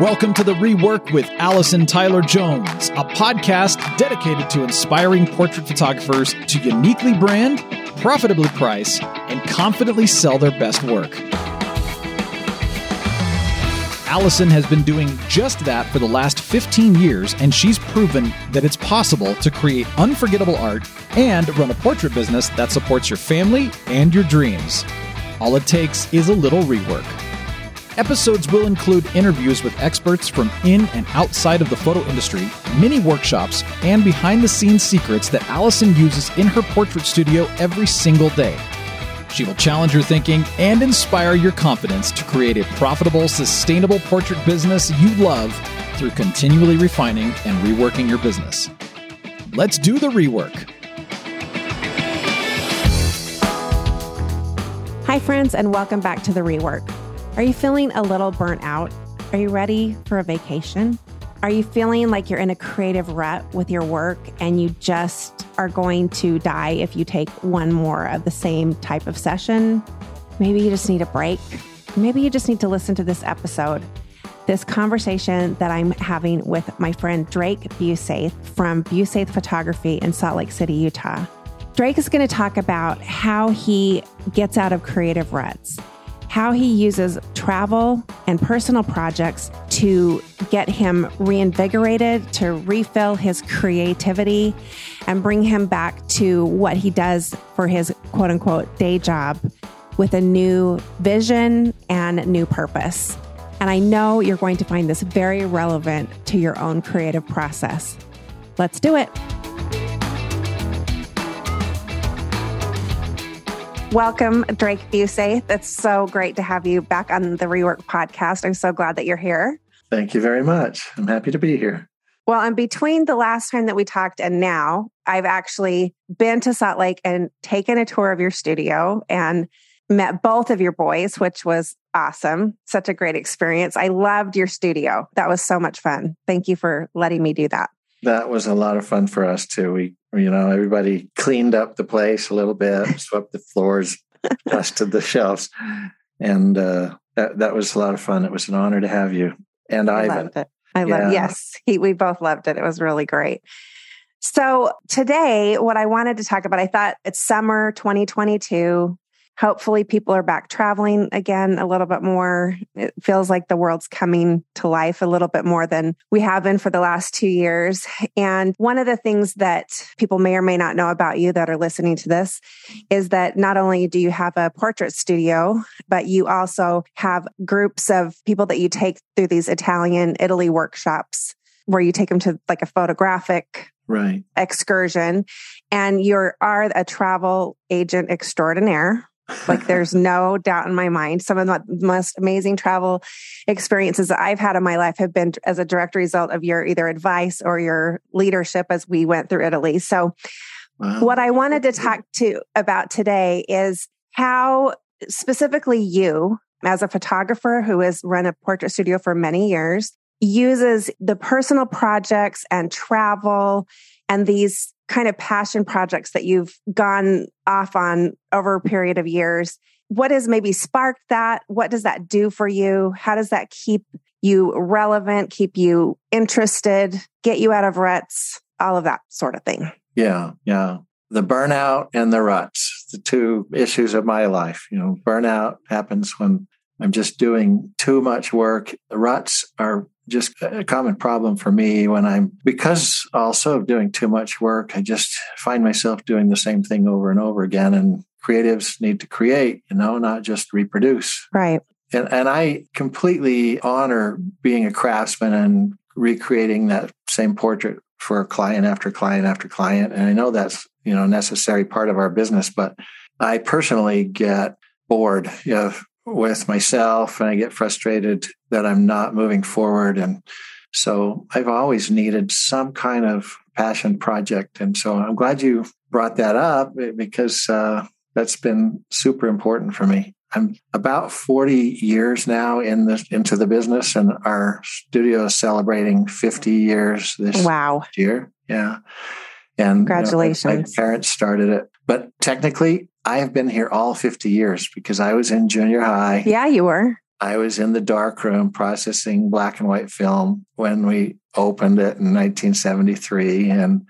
Welcome to the Rework with Allison Tyler Jones, a podcast dedicated to inspiring portrait photographers to uniquely brand, profitably price, and confidently sell their best work. Allison has been doing just that for the last 15 years, and she's proven that it's possible to create unforgettable art and run a portrait business that supports your family and your dreams. All it takes is a little rework. Episodes will include interviews with experts from in and outside of the photo industry, mini workshops, and behind the scenes secrets that Allison uses in her portrait studio every single day. She will challenge your thinking and inspire your confidence to create a profitable, sustainable portrait business you love through continually refining and reworking your business. Let's do the rework. Hi, friends, and welcome back to the rework. Are you feeling a little burnt out? Are you ready for a vacation? Are you feeling like you're in a creative rut with your work and you just are going to die if you take one more of the same type of session? Maybe you just need a break. Maybe you just need to listen to this episode, this conversation that I'm having with my friend Drake Busath from Busath Photography in Salt Lake City, Utah. Drake is going to talk about how he gets out of creative ruts how he uses travel and personal projects to get him reinvigorated, to refill his creativity, and bring him back to what he does for his quote unquote day job with a new vision and new purpose. And I know you're going to find this very relevant to your own creative process. Let's do it. Welcome, Drake Busath. It's so great to have you back on the Rework podcast. I'm so glad that you're here. Thank you very much. I'm happy to be here. Well, and between the last time that we talked and now, I've actually been to Salt Lake and taken a tour of your studio and met both of your boys, which was awesome. Such a great experience. I loved your studio. That was so much fun. Thank you for letting me do that. That was a lot of fun for us too. We you know, everybody cleaned up the place a little bit, swept the floors, dusted the shelves, and uh, that that was a lot of fun. It was an honor to have you and I Ivan. Loved it. I love. Yeah. Yes, he, we both loved it. It was really great. So today, what I wanted to talk about, I thought it's summer 2022. Hopefully, people are back traveling again a little bit more. It feels like the world's coming to life a little bit more than we have been for the last two years. And one of the things that people may or may not know about you that are listening to this is that not only do you have a portrait studio, but you also have groups of people that you take through these Italian Italy workshops where you take them to like a photographic right excursion and you are a travel agent extraordinaire like there's no doubt in my mind. Some of the most amazing travel experiences that I've had in my life have been as a direct result of your either advice or your leadership as we went through Italy. So wow. what I wanted to talk to about today is how specifically you as a photographer who has run a portrait studio for many years uses the personal projects and travel and these kind of passion projects that you've gone off on over a period of years. What has maybe sparked that? What does that do for you? How does that keep you relevant, keep you interested, get you out of ruts, all of that sort of thing? Yeah, yeah. The burnout and the ruts, the two issues of my life. You know, burnout happens when I'm just doing too much work. The ruts are just a common problem for me when I'm, because also of doing too much work, I just find myself doing the same thing over and over again. And creatives need to create, you know, not just reproduce. Right. And, and I completely honor being a craftsman and recreating that same portrait for client after client after client. And I know that's, you know, a necessary part of our business, but I personally get bored. You know, with myself and I get frustrated that I'm not moving forward. And so I've always needed some kind of passion project. And so I'm glad you brought that up because uh, that's been super important for me. I'm about 40 years now in the into the business, and our studio is celebrating 50 years this wow. year. Yeah, and congratulations! You know, my parents started it, but technically, I have been here all 50 years because I was in junior high. Yeah, you were. I was in the dark room processing black and white film when we opened it in 1973. And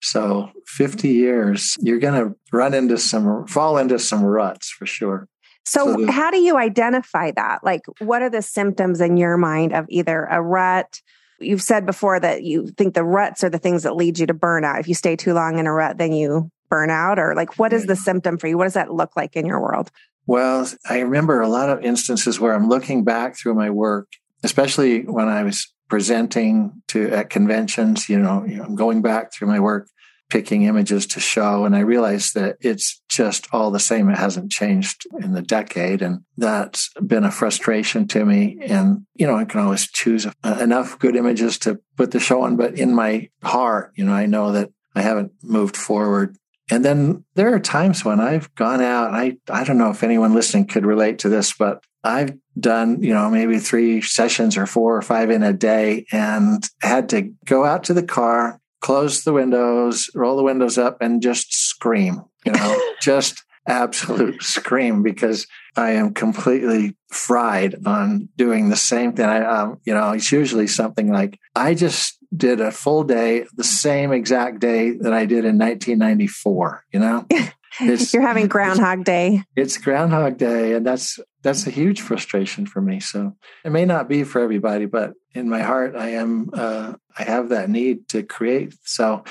so 50 years, you're going to run into some, fall into some ruts for sure. So, so the, how do you identify that? Like, what are the symptoms in your mind of either a rut? You've said before that you think the ruts are the things that lead you to burnout. If you stay too long in a rut, then you burn out, or like, what is the mm-hmm. symptom for you? What does that look like in your world? Well, I remember a lot of instances where I'm looking back through my work, especially when I was presenting to at conventions. You know, you know I'm going back through my work, picking images to show, and I realized that it's just all the same. It hasn't changed in the decade, and that's been a frustration to me. And you know, I can always choose enough good images to put the show on, but in my heart, you know, I know that I haven't moved forward and then there are times when I've gone out, I, I don't know if anyone listening could relate to this, but I've done, you know, maybe three sessions or four or five in a day and had to go out to the car, close the windows, roll the windows up and just scream, you know, just absolute scream because I am completely fried on doing the same thing. I, um, you know, it's usually something like I just did a full day, the same exact day that I did in 1994. You know, you're having Groundhog Day. It's Groundhog Day, and that's that's a huge frustration for me. So it may not be for everybody, but in my heart, I am uh, I have that need to create. So.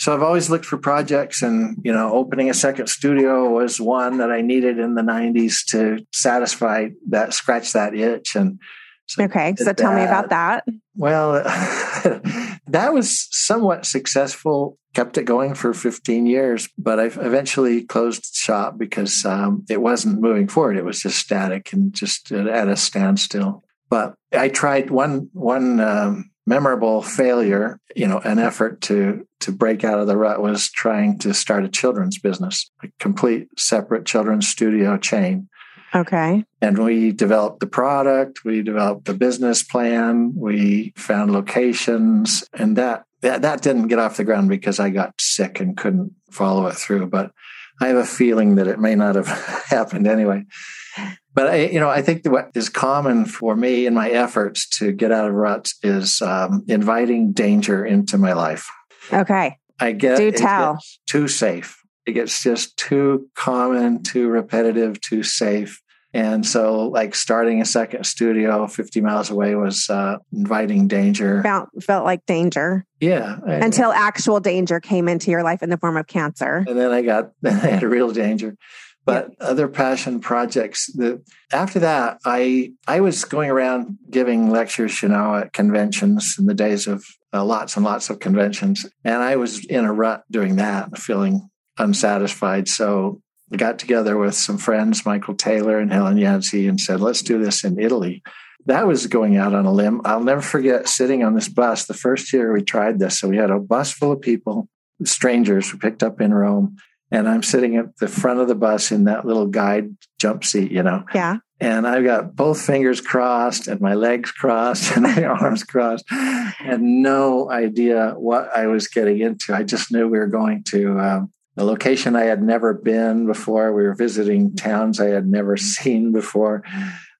So I've always looked for projects and, you know, opening a second studio was one that I needed in the 90s to satisfy that scratch that itch and so okay, so tell me about that. Well, that was somewhat successful. Kept it going for 15 years, but I eventually closed the shop because um, it wasn't moving forward. It was just static and just at a standstill. But I tried one one um, memorable failure. You know, an effort to to break out of the rut was trying to start a children's business, a complete separate children's studio chain Okay. And we developed the product, we developed the business plan, we found locations, and that that, that didn't get off the ground because I got sick and couldn't follow it through. But I have a feeling that it may not have happened anyway. But I, you know, I think what is common for me in my efforts to get out of ruts is um, inviting danger into my life. Okay. I get do tell too safe it gets just too common, too repetitive, too safe. And so, like starting a second studio 50 miles away was uh, inviting danger. Felt, felt like danger. Yeah. Until actual danger came into your life in the form of cancer. And then I got, then I had a real danger. But other passion projects that after that, I I was going around giving lectures, you know, at conventions in the days of uh, lots and lots of conventions. And I was in a rut doing that, feeling unsatisfied. So I got together with some friends, Michael Taylor and Helen Yancey, and said, let's do this in Italy. That was going out on a limb. I'll never forget sitting on this bus the first year we tried this. So we had a bus full of people, strangers who picked up in Rome. And I'm sitting at the front of the bus in that little guide jump seat, you know. Yeah. And I've got both fingers crossed and my legs crossed and my arms crossed. and no idea what I was getting into. I just knew we were going to um, a location I had never been before. We were visiting towns I had never mm-hmm. seen before.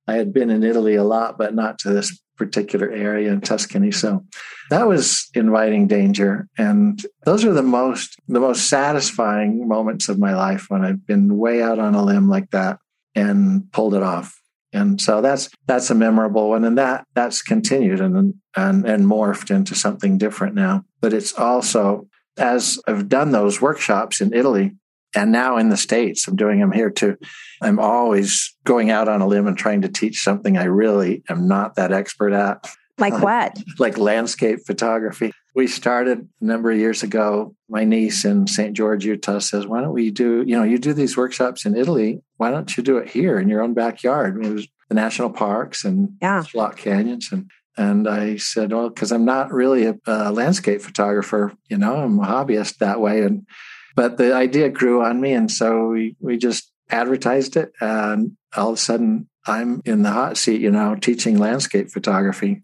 I had been in Italy a lot, but not to this particular area in Tuscany. So that was inviting danger. And those are the most the most satisfying moments of my life when I've been way out on a limb like that and pulled it off. And so that's that's a memorable one. And that that's continued and and, and morphed into something different now. But it's also as I've done those workshops in Italy and now in the States, I'm doing them here too. I'm always going out on a limb and trying to teach something I really am not that expert at. Like um, what? like landscape photography. We started a number of years ago. My niece in St. George, Utah says, Why don't we do, you know, you do these workshops in Italy. Why don't you do it here in your own backyard? it was the national parks and yeah. slot canyons. And and I said, well, because I'm not really a, a, landscape photographer, you know, I'm a hobbyist that way. And but the idea grew on me, and so we we just advertised it, and all of a sudden I'm in the hot seat, you know, teaching landscape photography.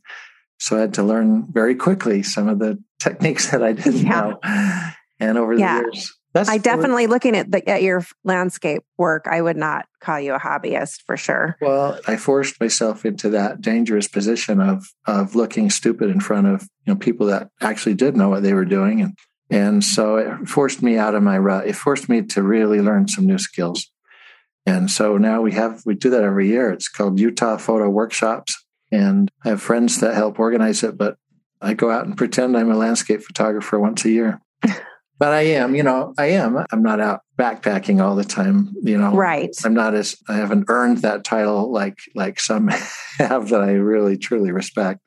So I had to learn very quickly some of the techniques that I didn't yeah. know. And over the yeah. years, that's I definitely looking at the, at your landscape work. I would not call you a hobbyist for sure. Well, I forced myself into that dangerous position of of looking stupid in front of you know people that actually did know what they were doing, and and so it forced me out of my rut. It forced me to really learn some new skills. And so now we have we do that every year. It's called Utah Photo Workshops, and I have friends that help organize it. But I go out and pretend I'm a landscape photographer once a year. But I am, you know, I am. I'm not out backpacking all the time, you know. Right. I'm not as I haven't earned that title like like some have that I really truly respect.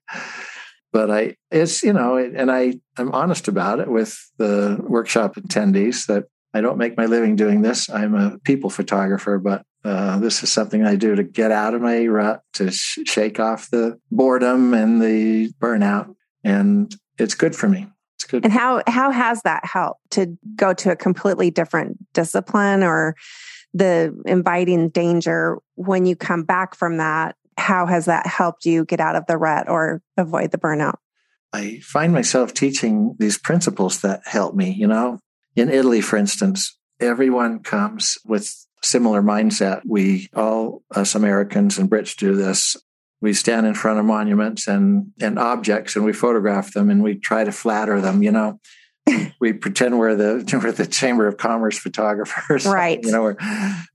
But I it's you know, and I I'm honest about it with the workshop attendees that I don't make my living doing this. I'm a people photographer, but uh, this is something I do to get out of my rut, to sh- shake off the boredom and the burnout, and it's good for me. It's good. And how how has that helped to go to a completely different discipline or the inviting danger when you come back from that? How has that helped you get out of the rut or avoid the burnout? I find myself teaching these principles that help me. You know, in Italy, for instance, everyone comes with similar mindset. We all, us Americans and Brits, do this. We stand in front of monuments and, and objects and we photograph them and we try to flatter them, you know. we pretend we're the we're the Chamber of Commerce photographers, right? You know, we're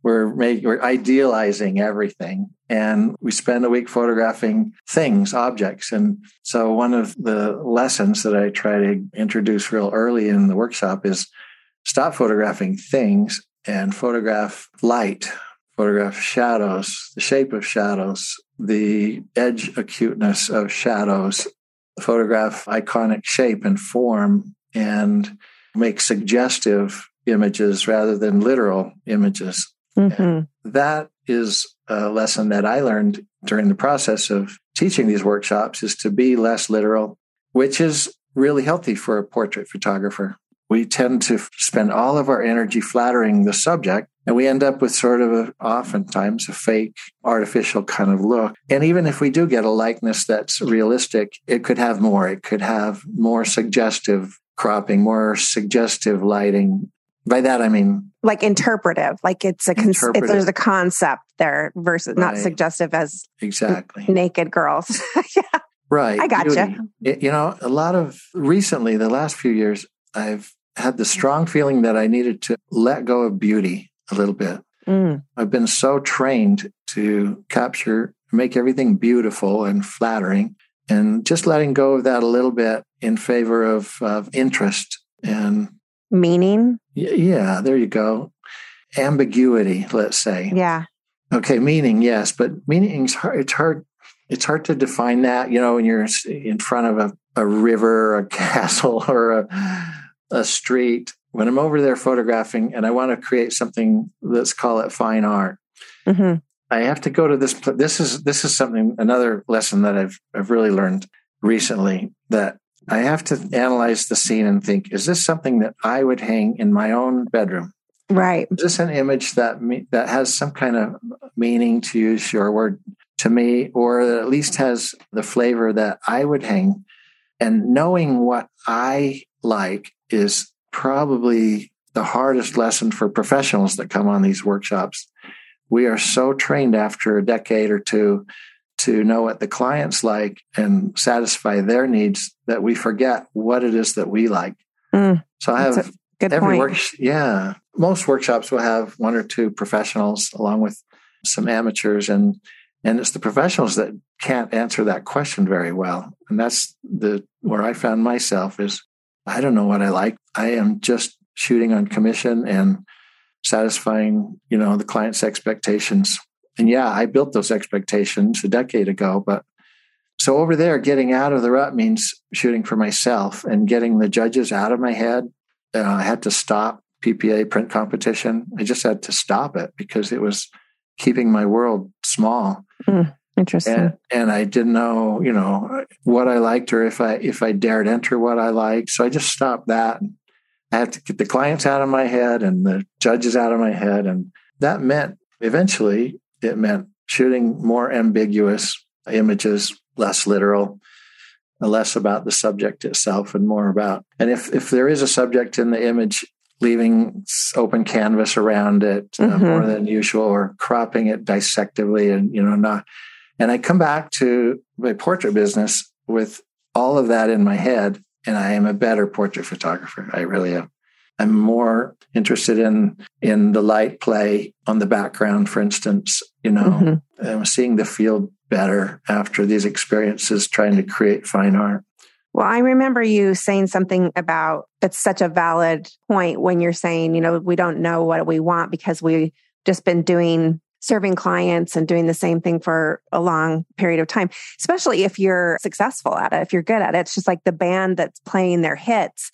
we're making we're idealizing everything, and we spend a week photographing things, objects, and so one of the lessons that I try to introduce real early in the workshop is stop photographing things and photograph light, photograph shadows, the shape of shadows, the edge acuteness of shadows, photograph iconic shape and form, and make suggestive images rather than literal images. Mm-hmm. That is a lesson that I learned during the process of teaching these workshops is to be less literal, which is really healthy for a portrait photographer we tend to spend all of our energy flattering the subject and we end up with sort of a, oftentimes a fake artificial kind of look. And even if we do get a likeness that's realistic it could have more. It could have more suggestive cropping more suggestive lighting. By that i mean like interpretive like it's a con- if there's a concept there versus right. not suggestive as exactly. naked girls. Yeah. Right. I got gotcha. you you know a lot of recently the last few years i've had the strong feeling that I needed to let go of beauty a little bit. Mm. I've been so trained to capture, make everything beautiful and flattering, and just letting go of that a little bit in favor of, of interest and meaning. Yeah, there you go. Ambiguity, let's say. Yeah. Okay, meaning, yes, but meaning's hard. It's hard. It's hard to define that. You know, when you're in front of a, a river, a castle, or a a street, when I'm over there photographing and I want to create something, let's call it fine art, mm-hmm. I have to go to this. This is this is something another lesson that I've I've really learned recently that I have to analyze the scene and think: Is this something that I would hang in my own bedroom? Right. Is this an image that me, that has some kind of meaning, to use your word, to me, or at least has the flavor that I would hang? And knowing what I like is probably the hardest lesson for professionals that come on these workshops. We are so trained after a decade or two to know what the clients like and satisfy their needs that we forget what it is that we like. Mm, so I have every work. Yeah, most workshops will have one or two professionals along with some amateurs, and and it's the professionals that can't answer that question very well. And that's the where I found myself is I don't know what I like. I am just shooting on commission and satisfying, you know, the client's expectations. And yeah, I built those expectations a decade ago, but so over there, getting out of the rut means shooting for myself and getting the judges out of my head. Uh, I had to stop PPA print competition. I just had to stop it because it was keeping my world small. Mm. Interesting. And, and, I didn't know, you know, what I liked or if I if I dared enter what I liked. So I just stopped that. I had to get the clients out of my head and the judges out of my head. And that meant eventually it meant shooting more ambiguous images, less literal, less about the subject itself and more about and if if there is a subject in the image, leaving open canvas around it uh, Mhm. more than usual or cropping it dissectively and you know not and i come back to my portrait business with all of that in my head and i am a better portrait photographer. I really am. I'm more interested in in the light play on the background for instance you know. Mhm. i'm seeing the field better after these experiences trying to create fine art. Well, I remember you saying something about it's such a valid point when you're saying, you know, we don't know what we want because we've just been doing serving clients and doing the same thing for a long period of time, especially if you're successful at it, if you're good at it. It's just like the band that's playing their hits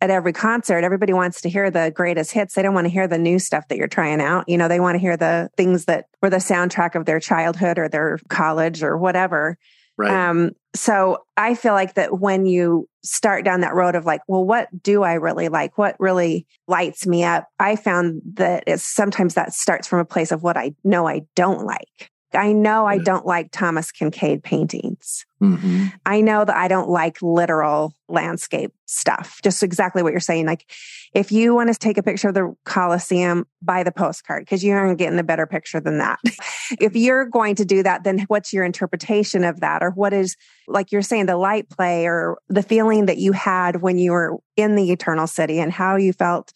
at every concert. Everybody wants to hear the greatest hits. They don't want to hear the new stuff that you're trying out. You know, they want to hear the things that were the soundtrack of their childhood or their college or whatever. Right Um, so I feel like that when you start down that road of like, well, what do I really like? What really lights me up? I found that it's sometimes that starts from a place of what I know I don't like. I know I don't like Thomas Kinkade paintings. hmm I know that I don't like literal landscape stuff. Just exactly what you're saying. Like, if you want to take a picture of the Coliseum, buy the postcard because you aren't getting a better picture than that. if you're going to do that, then what's your interpretation of that? Or what is, like you're saying, the light play or the feeling that you had when you were in the Eternal City and how you felt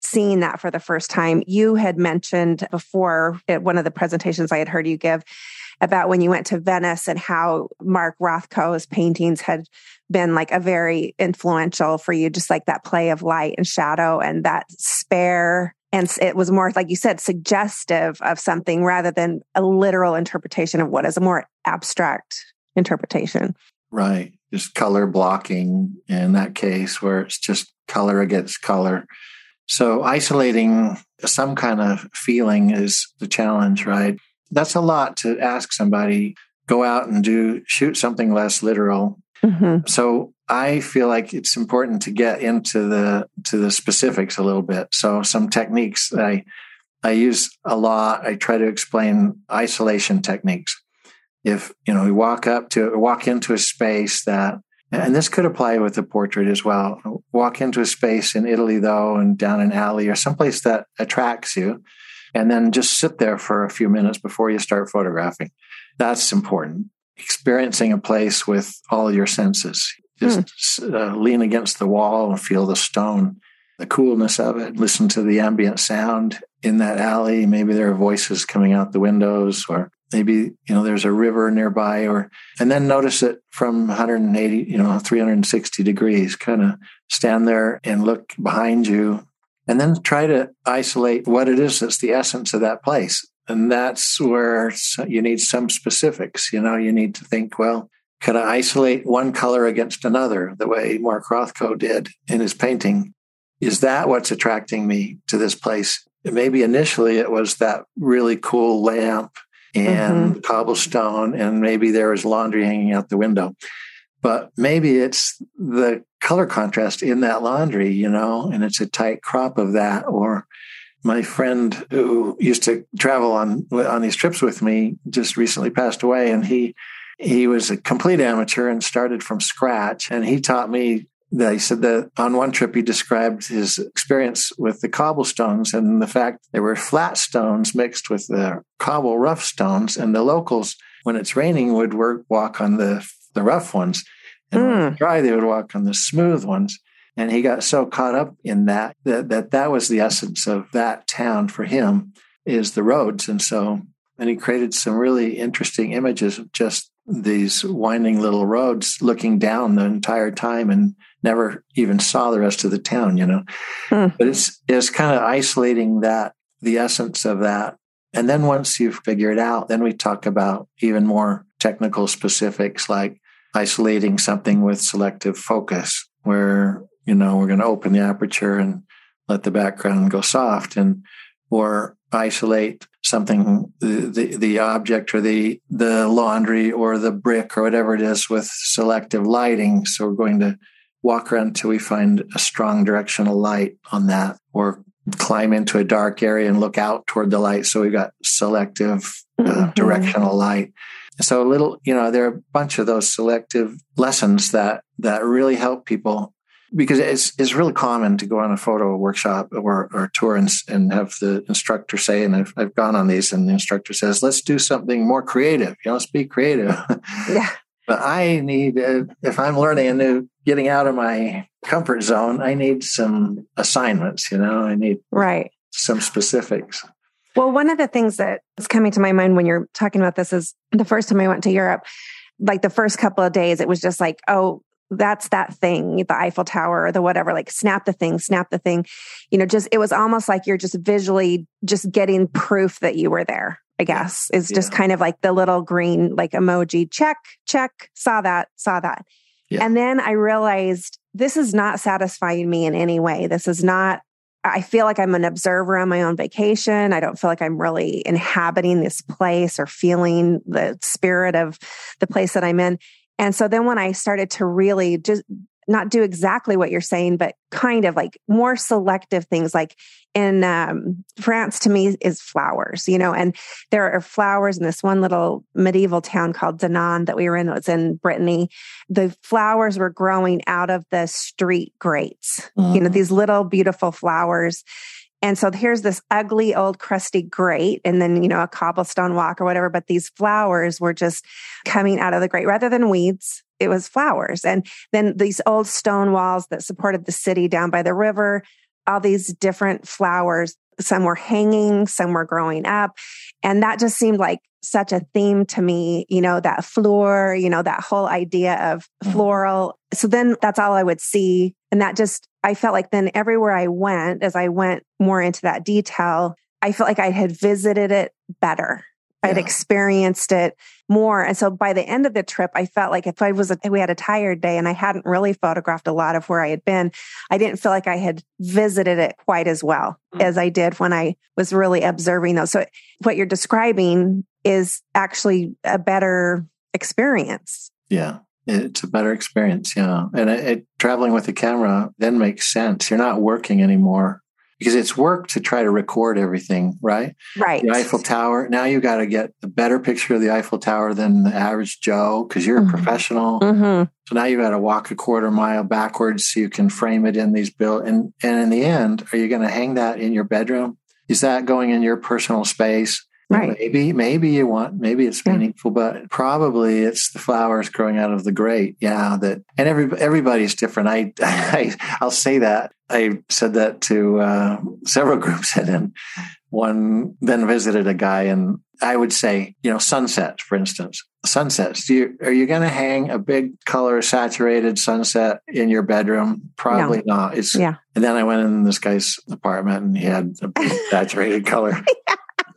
seeing that for the first time? You had mentioned before at one of the presentations I had heard you give about when you went to Venice and how Mark Rothko's paintings had been like a very influential for you, just like that play of light and shadow and that spare. And it was more, like you said, suggestive of something rather than a literal interpretation of what is a more abstract interpretation. Right. Just color blocking in that case, where it's just color against color. So isolating some kind of feeling is the challenge, right? That's a lot to ask somebody go out and do shoot something less literal. Mm-hmm. So I feel like it's important to get into the to the specifics a little bit. So some techniques that I I use a lot. I try to explain isolation techniques if you know we walk up to walk into a space that and this could apply with the portrait as well. Walk into a space in italy though and down an alley or someplace that attracts you and then just sit there for a few minutes before you start photographing. That's important. Experiencing a place with all your senses. Just uh, lean against the wall and feel the stone the coolness of it. Listen to the ambient sound in that alley. Maybe there are voices coming out the windows or maybe you know there's a river nearby or and then notice it from 180 you know 360 degrees kind of stand there and look behind you and then try to isolate what it is that's the essence of that place. And that's where you need some specifics you know you need to think well could i isolate one color against another the way mark rothko did in his painting? Is that what's attracting me to this place? Maybe initially it was that really cool lamp and mm-hmm. cobblestone, and maybe there is laundry hanging out the window. But maybe it's the color contrast in that laundry, you know, and it's a tight crop of that. Or my friend who used to travel on on these trips with me just recently passed away, and he he was a complete amateur and started from scratch. And he taught me that he said that on one trip he described his experience with the cobblestones and the fact there were flat stones mixed with the cobble rough stones and the locals when it's raining would work walk on the the rough ones. And mm. when it's dry they would walk on the smooth ones. And he got so caught up in that that that, that was the essence of that town for him is the roads. And so and he created some really interesting images of just these winding little roads looking down the entire time and never even saw the rest of the town you know? Hmm. but it's it's kind of isolating that the essence of that. And then once you figure it out then we talk about even more technical specifics like isolating something with selective focus where you know we're going to open the aperture and let the background go soft and or isolate something the, the, the object or the the laundry or the brick or whatever it is with selective lighting. So we're going to walk around until we find a strong directional light on that or climb into a dark area and look out toward the light so we've got selective uh, Mhm. directional light so a little you know there are a bunch of those selective lessons that that really help people because it's it's really common to go on a photo workshop or, or tour and, and have the instructor say, and I've, I've gone on these, and the instructor says, "Let's do something more creative. You know, let's be creative." Yeah. but I need, uh, if I'm learning a new, getting out of my comfort zone, I need some assignments. You know, I need right some specifics. Well, one of the things that is coming to my mind when you're talking about this is the first time I went to Europe, like the first couple of days, it was just like, oh, that's that thing, the Eiffel Tower or the whatever, like snap the thing, snap the thing. You know, just it was almost like you're just visually just getting proof that you were there. I guess is just kind of like the little green like emoji check, check, saw that, saw that. Yeah. And then I realized this is not satisfying me in any way. This is not I feel like I'm an observer on my own vacation. I don't feel like I'm really inhabiting this place or feeling the spirit of the place that I'm in. And so then when I started to really just not do exactly what you're saying, but kind of like more selective things like in um, France to me is flowers, you know, and there are flowers in this one little medieval town called Dinan that we were in, that was in Brittany. The flowers were growing out of the street grates, you know, mm. these little beautiful flowers. And so here's this ugly old crusty grate and then, you know, a cobblestone walk or whatever. But these flowers were just coming out of the grate rather than weeds. It was flowers. And then these old stone walls that supported the city down by the river, all these different flowers. Some were hanging, some were growing up. And that just seemed like such a theme to me, you know, that floor, you know, that whole idea of mm-hmm. floral. So then that's all I would see. And that just, I felt like then everywhere I went, as I went more into that detail, I felt like I had visited it better. Yeah. I'd experienced it more. And so by the end of the trip, I felt like if I was, a, we had a tired day and I hadn't really photographed a lot of where I had been, I didn't feel like I had visited it quite as well mm-hmm. as I did when I was really observing those. So what you're describing is actually a better experience. Yeah. It's a better experience. Yeah. And it, it, traveling with a camera then makes sense. You're not working anymore because it's work to try to record everything, right? Right. The Eiffel Tower. Now you got to get a better picture of the Eiffel Tower than the average Joe because you're mm-hmm. a professional. Mm-hmm. So now you got to walk a quarter mile backwards so you can frame it in these bill. And and in the end, are you going to hang that in your bedroom? Is that going in your personal space? Right. Maybe, maybe you want, maybe it's meaningful, but probably it's the flowers growing out of the grate. Yeah. That, and every, everybody's different. I, I, I'll say that. I said that to uh, several groups and then one then visited a guy and I would say, you know, sunsets, for instance, sunsets. Do you, are you going to hang a big color saturated sunset in your bedroom? Probably no. not. It's, yeah. And then I went in this guy's apartment and he had a big saturated color.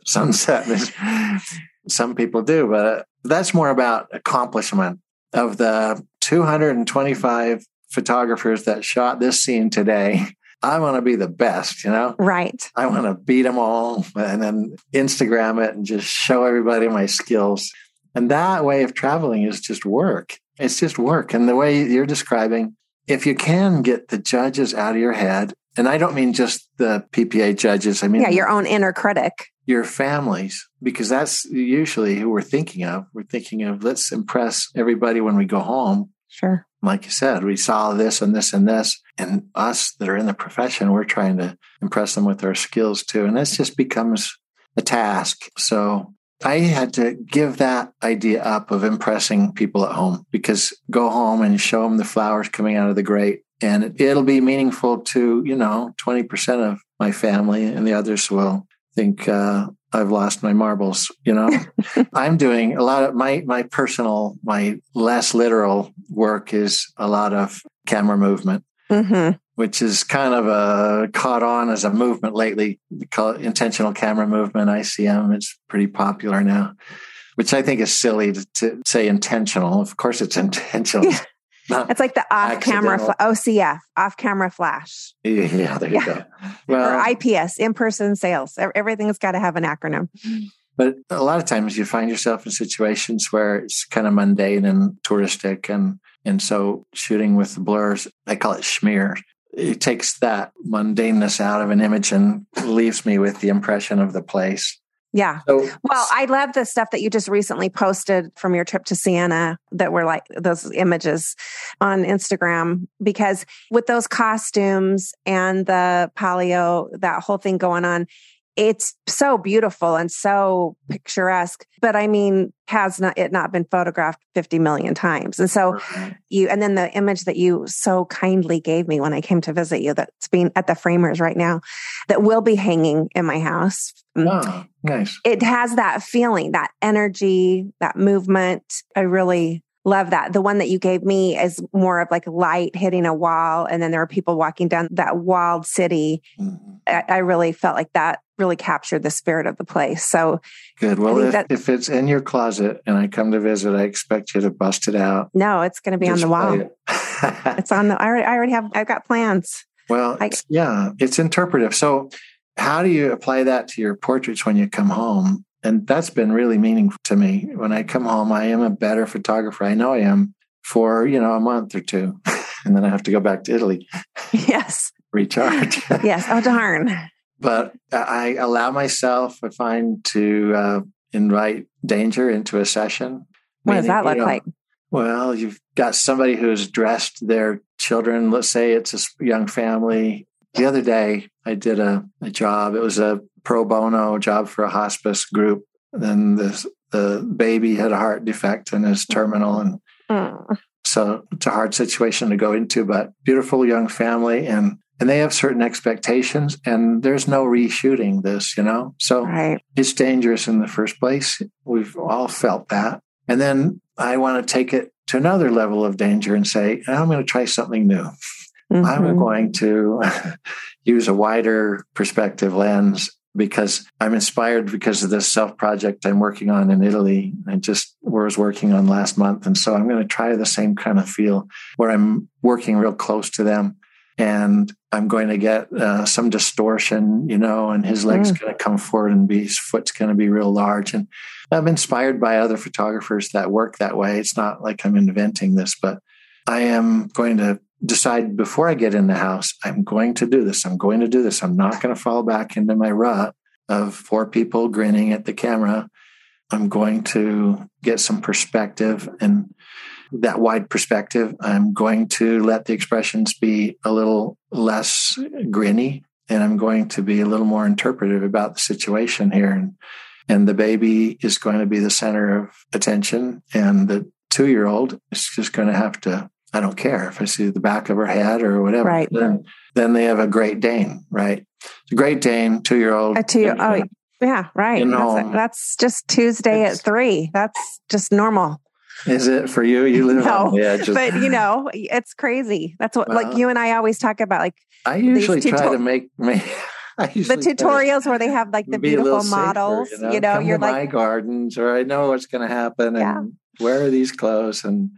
Sunset. Some people do, but that's more about accomplishment. Of the 225 photographers that shot this scene today, I want to be the best, you know? Right. I want to beat them all and then Instagram it and just show everybody my skills. And that way of traveling is just work. It's just work. And the way you're describing, if you can get the judges out of your head, and I don't mean just the PPA judges, I mean, yeah, your own inner critic your families because that's usually who we're thinking of. We're thinking of let's impress everybody when we go home. Sure. Like you said, we saw this and this and this. And us that are in the profession, we're trying to impress them with our skills too. And this just becomes a task. So I had to give that idea up of impressing people at home because go home and show them the flowers coming out of the grate and it'll be meaningful to, you know, 20% of my family and the others will think uh, I've lost my marbles. You know, I'm doing a lot of my my personal, my less literal work is a lot of camera movement, mm-hmm. which is kind of a caught on as a movement lately. We call it intentional camera movement, ICM. It's pretty popular now. Which I think is silly to, to say intentional. Of course, it's intentional. it's like the off camera fl- OCF, off camera flash. Yeah, there you yeah. go. Well, or IPS, in person sales. Everything's got to have an acronym. But a lot of times you find yourself in situations where it's kind of mundane and touristic. And, and so shooting with the blurs, I call it schmear. It takes that mundaneness out of an image and leaves me with the impression of the place. Yeah. So, well, I love the stuff that you just recently posted from your trip to Siena that were like those images on Instagram because with those costumes and the palio, that whole thing going on, it's so beautiful and so picturesque but i mean has not it not been photographed 50 million times. And so you and then the image that you so kindly gave me when i came to visit you that's being at the framers right now that will be hanging in my house. Oh, nice. It has that feeling that energy that movement. I really love that. The one that you gave me is more of like light hitting a wall, and then there are people walking down that walled city. Mm-hmm. I, I, really felt like that really captured the spirit of the place. So good. Well, if, that, if it's in your closet and I come to visit, I expect you to bust it out. No, it's going to be on the wall. It. it's on the. I already, I already have. I've got plans. Well, I, yeah, it's interpretive. So, how do you apply that to your portraits when you come home? And that's been really meaningful to me. When I come home, I am a better photographer. I know I am for, you know, a month or two. and then I have to go back to Italy. Yes. Recharge. yes. Oh, darn. But I allow myself, I find, to uh, invite danger into a session. What Meaning, does that look you know, like? Well, you've got somebody who's dressed their children. Let's say it's a young family. The other day, I did a, a job. It was a pro bono job for a hospice group. Then this, the baby had a heart defect and is terminal, and mm. so it's a hard situation to go into. But beautiful young family, and and they have certain expectations, and there's no reshooting this, you know. So right. it's dangerous in the first place. We've all felt that, and then I want to take it to another level of danger and say, I'm going to try something new. Mm-hmm. I'm going to use a wider perspective lens because I'm inspired because of this self project I'm working on in Italy. I just was working on last month. And so I'm going to try the same kind of feel where I'm working real close to them. And I'm going to get uh, some distortion, you know, and his leg's mm. going to come forward and be, his foot's going to be real large. And I'm inspired by other photographers that work that way. It's not like I'm inventing this, but I am going to decide before I get in the house, I'm going to do this. I'm going to do this. I'm not going to fall back into my rut of four people grinning at the camera. I'm going to get some perspective and that wide perspective. I'm going to let the expressions be a little less grinny and I'm going to be a little more interpretive about the situation here. And, and the baby is going to be the center of attention and the two year old is just going to have to I don't care if I see the back of her head or whatever. Right. Then, then they have a Great Dane, right? A Great Dane, two year old. A two year oh yeah, right. You know, that's, that's just Tuesday at three. That's just normal. Is it for you? You live no, on the edge. Of, but you know, it's crazy. That's what, well, like you and I always talk about. Like I usually try to make me. the tutorials where they have like the beautiful models. Safer, you know, you know you're like my gardens, or I know what's going to happen, yeah. and where are these clothes, and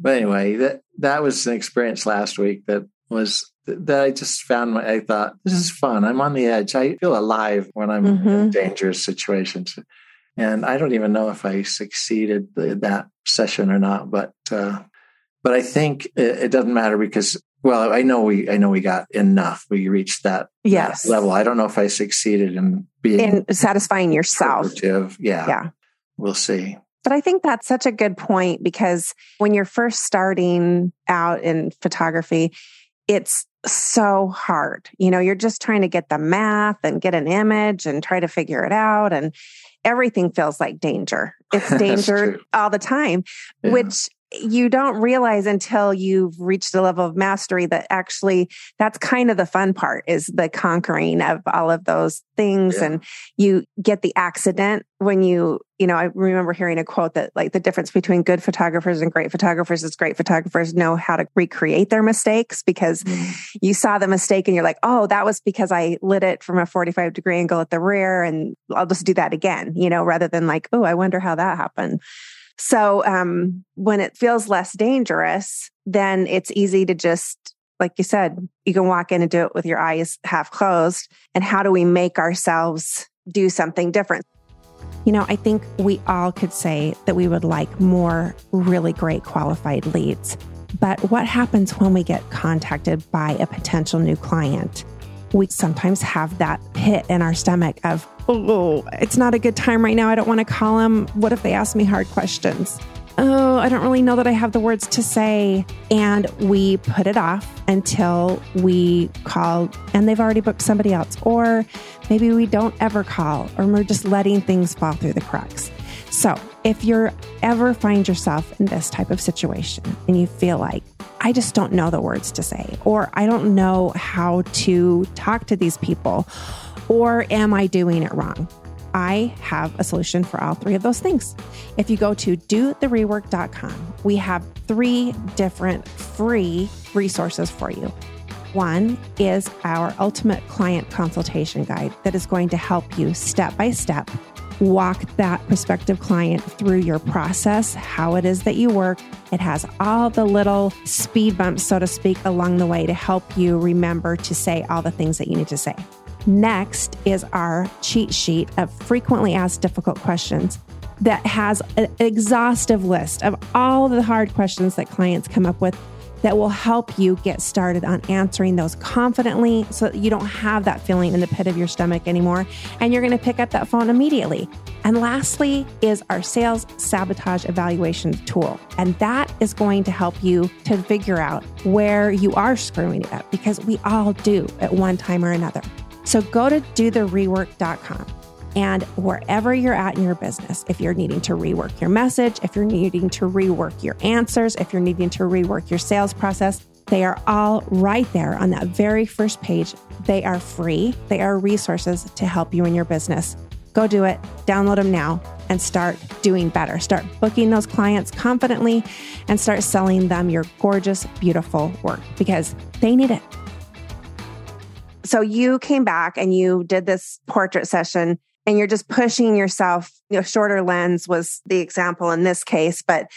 but anyway, that that was an experience last week that was that I just found. My, I thought this is fun. I'm on the edge. I feel alive when I'm mm-hmm. in dangerous situations, and I don't even know if I succeeded that session or not. But uh, but I think it, it, doesn't matter because well, I know we I know we got enough. We reached that, yes. That level. I don't know if I succeeded in being in satisfying yourself. Yeah, yeah. We'll see. But I think that's such a good point because when you're first starting out in photography, it's so hard. You know, you're just trying to get the math and get an image and try to figure it out. And everything feels like danger. It's danger all the time, yeah. which you don't realize until you've reached a level of mastery that actually that's kind of the fun part is the conquering of all of those things yeah. and you get the accident when you you know i remember hearing a quote that like the difference between good photographers and great photographers is great photographers know how to recreate their mistakes because mm. you saw the mistake and you're like oh that was because i lit it from a 45 degree angle at the rear and i'll just do that again you know rather than like oh i wonder how that happened so um, when it feels less dangerous, then it's easy to just, like you said, you can walk in and do it with your eyes half closed. And how do we make ourselves do something different? You know, I think we all could say that we would like more really great qualified leads. But what happens when we get contacted by a potential new client? We sometimes have that pit in our stomach of, oh, it's not a good time right now. I don't want to call them. What if they ask me hard questions? Oh, I don't really know that I have the words to say. And we put it off until we call and they've already booked somebody else. Or maybe we don't ever call or we're just letting things fall through the cracks. So if you ever find yourself in this type of situation and you feel like, I just don't know the words to say, or I don't know how to talk to these people, or am I doing it wrong? I have a solution for all three of those things. If you go to dotherework.com, we have three different free resources for you. One is our ultimate client consultation guide that is going to help you step by step walk that prospective client through your process, how it is that you work. It has all the little speed bumps, so to speak, along the way to help you remember to say all the things that you need to say. Next is our cheat sheet of frequently asked difficult questions that has an exhaustive list of all the hard questions that clients come up with that will help you get started on answering those confidently so that you don't have that feeling in the pit of your stomach anymore and you're going to pick up that phone immediately. And lastly is our sales sabotage evaluation tool. And that is going to help you to figure out where you are screwing it up because we all do at one time or another. So go to dotherework.com and wherever you're at in your business, if you're needing to rework your message, if you're needing to rework your answers, if you're needing to rework your sales process, they are all right there on that very first page. They are free, they are resources to help you in your business. Go do it, download them now, and start doing better. Start booking those clients confidently and start selling them your gorgeous, beautiful work because they need it. So you came back and you did this portrait session and you're just pushing yourself. You know shorter lens was the example in this case but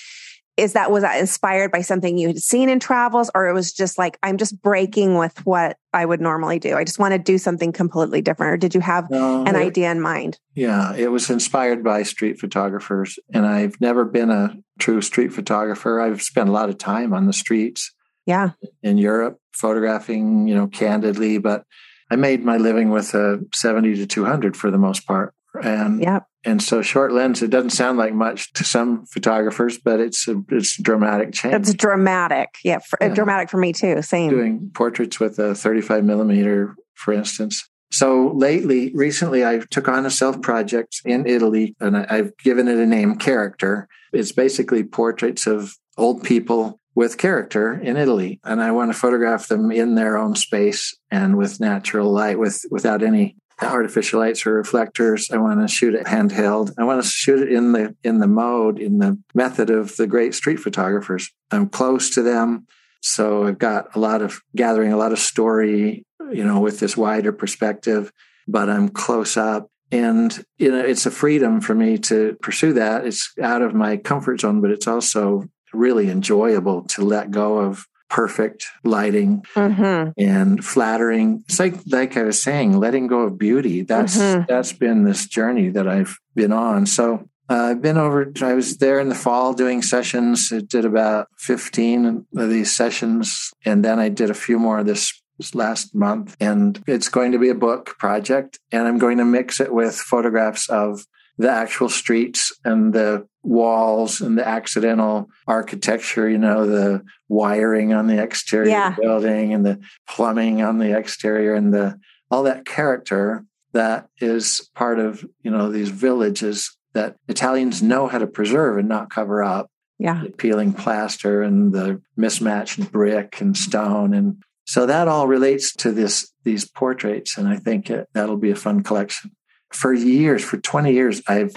is that was that inspired by something you had seen in travels or it was just like i'm just breaking with what i would normally do. I just want to do something completely different. Or did you have no, an it, idea in mind? Yeah it was inspired by street photographers and i've never been a true street photographer. I've spent a lot of time on the streets yeah. in europe photographing you know candidly but I made my living with a 70 to 200 for the most part. And yep. and so short lens, it doesn't sound like much to some photographers, but it's a it's a dramatic change. It's dramatic, yeah, for, yeah, dramatic for me too. Same. Doing portraits with a 35 millimeter, for instance. So lately, recently, I took on a self project in Italy, and I, I've given it a name, Character. It's basically portraits of old people with character in Italy. And I want to photograph them in their own space and with natural light, with without any artificial lights or reflectors. I want to shoot it handheld. I want to shoot it in the in the mode, in the method of the great street photographers. I'm close to them. So I've got a lot of gathering a lot of story, you know, with this wider perspective, but I'm close up. And you know, it's a freedom for me to pursue that. It's out of my comfort zone, but it's also really enjoyable to let go of perfect lighting mm-hmm. and flattering. It's like like I was saying, letting go of beauty. That's mm-hmm. that's been this journey that I've been on. So uh, I've been over. I was there in the fall doing sessions. I did about fifteen of these sessions, and then I did a few more this last month. And it's going to be a book project, and I'm going to mix it with photographs of the actual streets and the walls and the accidental architecture, you know, the wiring on the exterior yeah. of the building and the plumbing on the exterior and the all that character that is part of, you know, these villages that Italians know how to preserve and not cover up. Yeah. The peeling plaster and the mismatched brick and stone. And so that all relates to this these portraits. And I think it, that'll be a fun collection for years, for 20 years, I've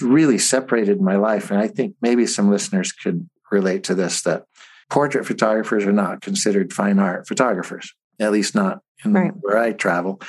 really separated my life. And I think maybe some listeners could relate to this that portrait photographers are not considered fine art photographers, at least not right. where I travel.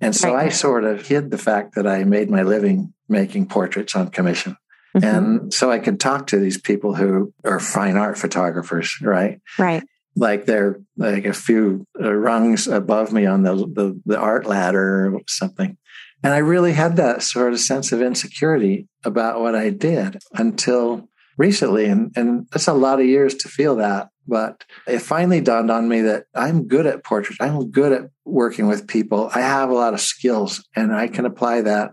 And so right. I sort of hid the fact that I made my living making portraits on commission. Mm-hmm. And so I could talk to these people who are fine art photographers, right? Right. Like they're like a few uh, rungs above me on the, the, the art ladder or something. And I really had that sort of sense of insecurity about what I did until recently. And, and that's a lot of years to feel that. But it finally dawned on me that I'm good at portraits. I'm good at working with people. I have a lot of skills and I can apply that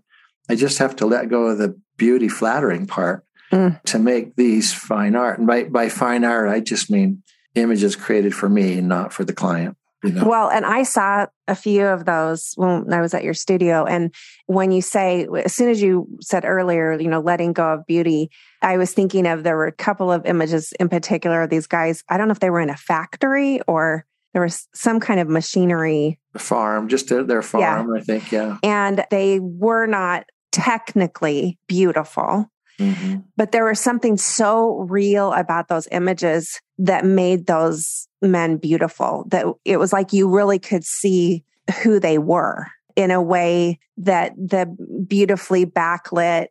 I just have to let go of the beauty flattering part mm. to make these fine art. And by, by fine art, I just mean images created for me, not for the client. You know? Well, and I saw a few of those when I was at your studio. And when you say, as soon as you said earlier, you know, letting go of beauty, I was thinking of there were a couple of images in particular of these guys. I don't know if they were in a factory or there was some kind of machinery farm, just their farm, yeah. I think. Yeah. And they were not technically beautiful. Mm-hmm. But there was something so real about those images that made those men beautiful that it was like you really could see who they were in a way that the beautifully backlit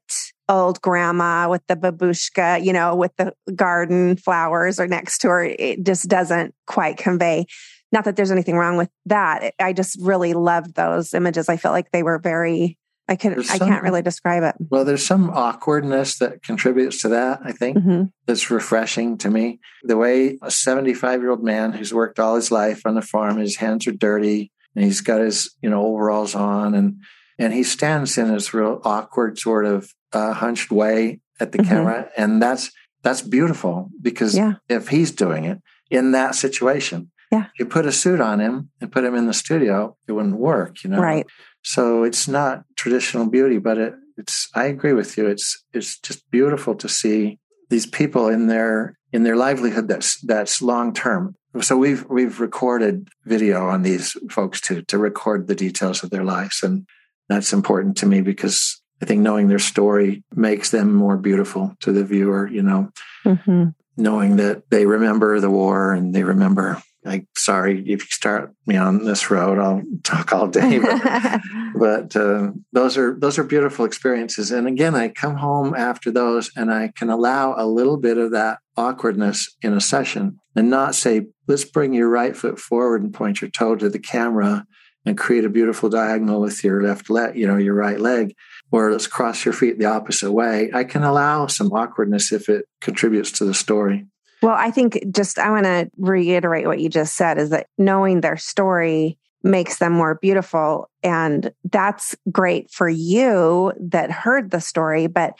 old grandma with the babushka, you know, with the garden flowers or next to her, it just doesn't quite convey. Not that there's anything wrong with that. I just really loved those images. I felt like they were very I can I can't really describe it. Well, there's some awkwardness that contributes to that, I think. Mm-hmm. That's refreshing to me. The way a 75 year old man who's worked all his life on the farm, his hands are dirty and he's got his, you know, overalls on and and he stands in this real awkward sort of uh, hunched way at the mm-hmm. camera. And that's that's beautiful because yeah. if he's doing it in that situation, yeah. you put a suit on him and put him in the studio, it wouldn't work, you know. Right. So it's not traditional beauty, but it, it's. I agree with you. It's it's just beautiful to see these people in their in their livelihood that's that's long term. So we've we've recorded video on these folks too to record the details of their lives, and that's important to me because I think knowing their story makes them more beautiful to the viewer. You know, mm-hmm. knowing that they remember the war and they remember like sorry if you start me on this road i'll talk all day. But, but uh, those are those are beautiful experiences. And again i come home after those and i can allow a little bit of that awkwardness in a session and not say let's bring your right foot forward and point your toe to the camera and create a beautiful diagonal with your left leg you know your right leg or let's cross your feet the opposite way. I can allow some awkwardness if it contributes to the story well, I think just I want to reiterate what you just said is that knowing their story makes them more beautiful. And that's great for you that heard the story. But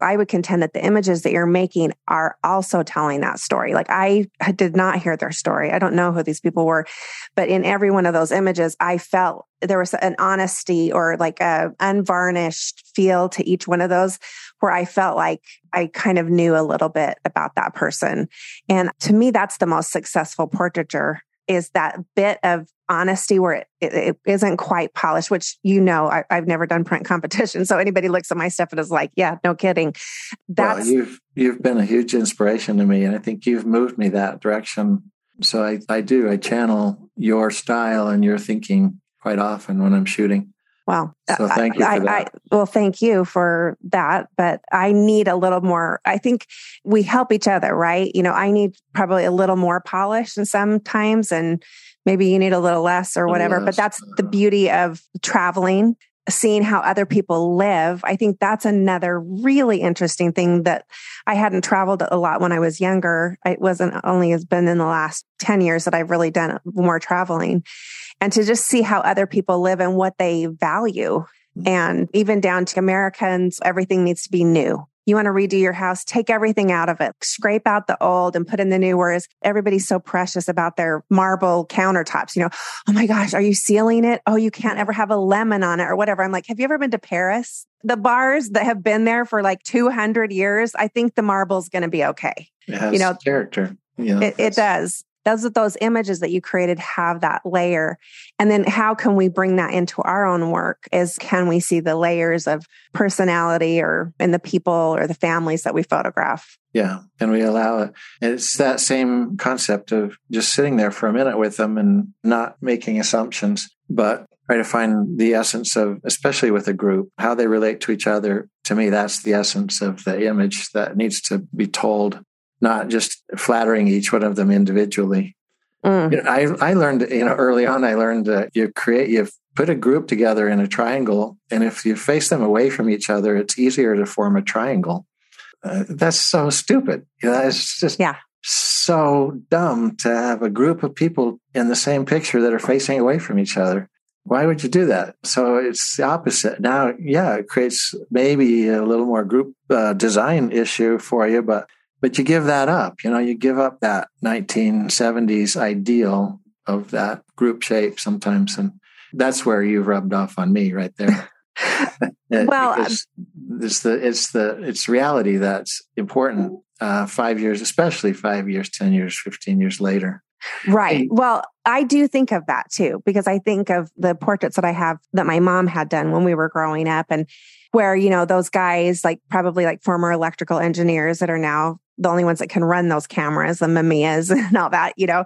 I would contend that the images that you're making are also telling that story. Like I did not hear their story. I don't know who these people were, but in every one of those images, I felt there was an honesty or like a unvarnished feel to each one of those where I felt like I kind of knew a little bit about that person. And to me, that's the most successful portraiture is that bit of honesty where it, it, it isn't quite polished, which you know, I, have never done print competition. So anybody looks at my stuff and is like, yeah, no kidding. That's well, you've you've been a huge inspiration to me. And I think you've moved me that direction. So I, I do, I channel your style and your thinking quite often when I'm shooting. Well, uh, so thank you I, I, well, thank you for that. But I need a little more. I think we help each other, right? You know, I need probably a little more polish and sometimes, and maybe you need a little less or oh, whatever. Yes. But that's the beauty of traveling, seeing how other people live. I think that's another really interesting thing that I hadn't traveled a lot when I was younger. It wasn't only has been in the last 10 years that I've really done more traveling and to just see how other people live and what they value. Mm-hmm. And even down to Americans, everything needs to be new. You want to redo your house, take everything out of it, scrape out the old and put in the new. Whereas everybody's so precious about their marble countertops. You know, oh my gosh, are you sealing it? Oh, you can't ever have a lemon on it or whatever. I'm like, have you ever been to Paris? The bars that have been there for like 200 years, I think the marble's going to be okay. you know, character. Yeah, it, it does those those images that you created have that layer. And then how can we bring that into our own work is can we see the layers of personality or in the people or the families that we photograph? Yeah and we allow it? It's that same concept of just sitting there for a minute with them and not making assumptions but try to find the essence of especially with a group how they relate to each other. To me that's the essence of the image that needs to be told not just flattering each one of them individually. Mm. You know, I, I learned, you know, early on, I learned that you create, you put a group together in a triangle, and if you face them away from each other, it's easier to form a triangle. Uh, that's so stupid. You know, it's just yeah. so dumb to have a group of people in the same picture that are facing away from each other. why would you do that? So it's the opposite. Now, yeah, it creates maybe a little more group uh, design issue for you, but but you give that up. You know, you give up that 1970s ideal of that group shape sometimes, and that's where you've rubbed off on me right there. well, it's the it's the it's reality that's important. Uh, five years, especially five years, ten years, fifteen years later. Right. Well, I do think of that too, because I think of the portraits that I have that my mom had done when we were growing up and where, you know, those guys, like probably like former electrical engineers that are now the only ones that can run those cameras, the Mamiyas and all that, you know,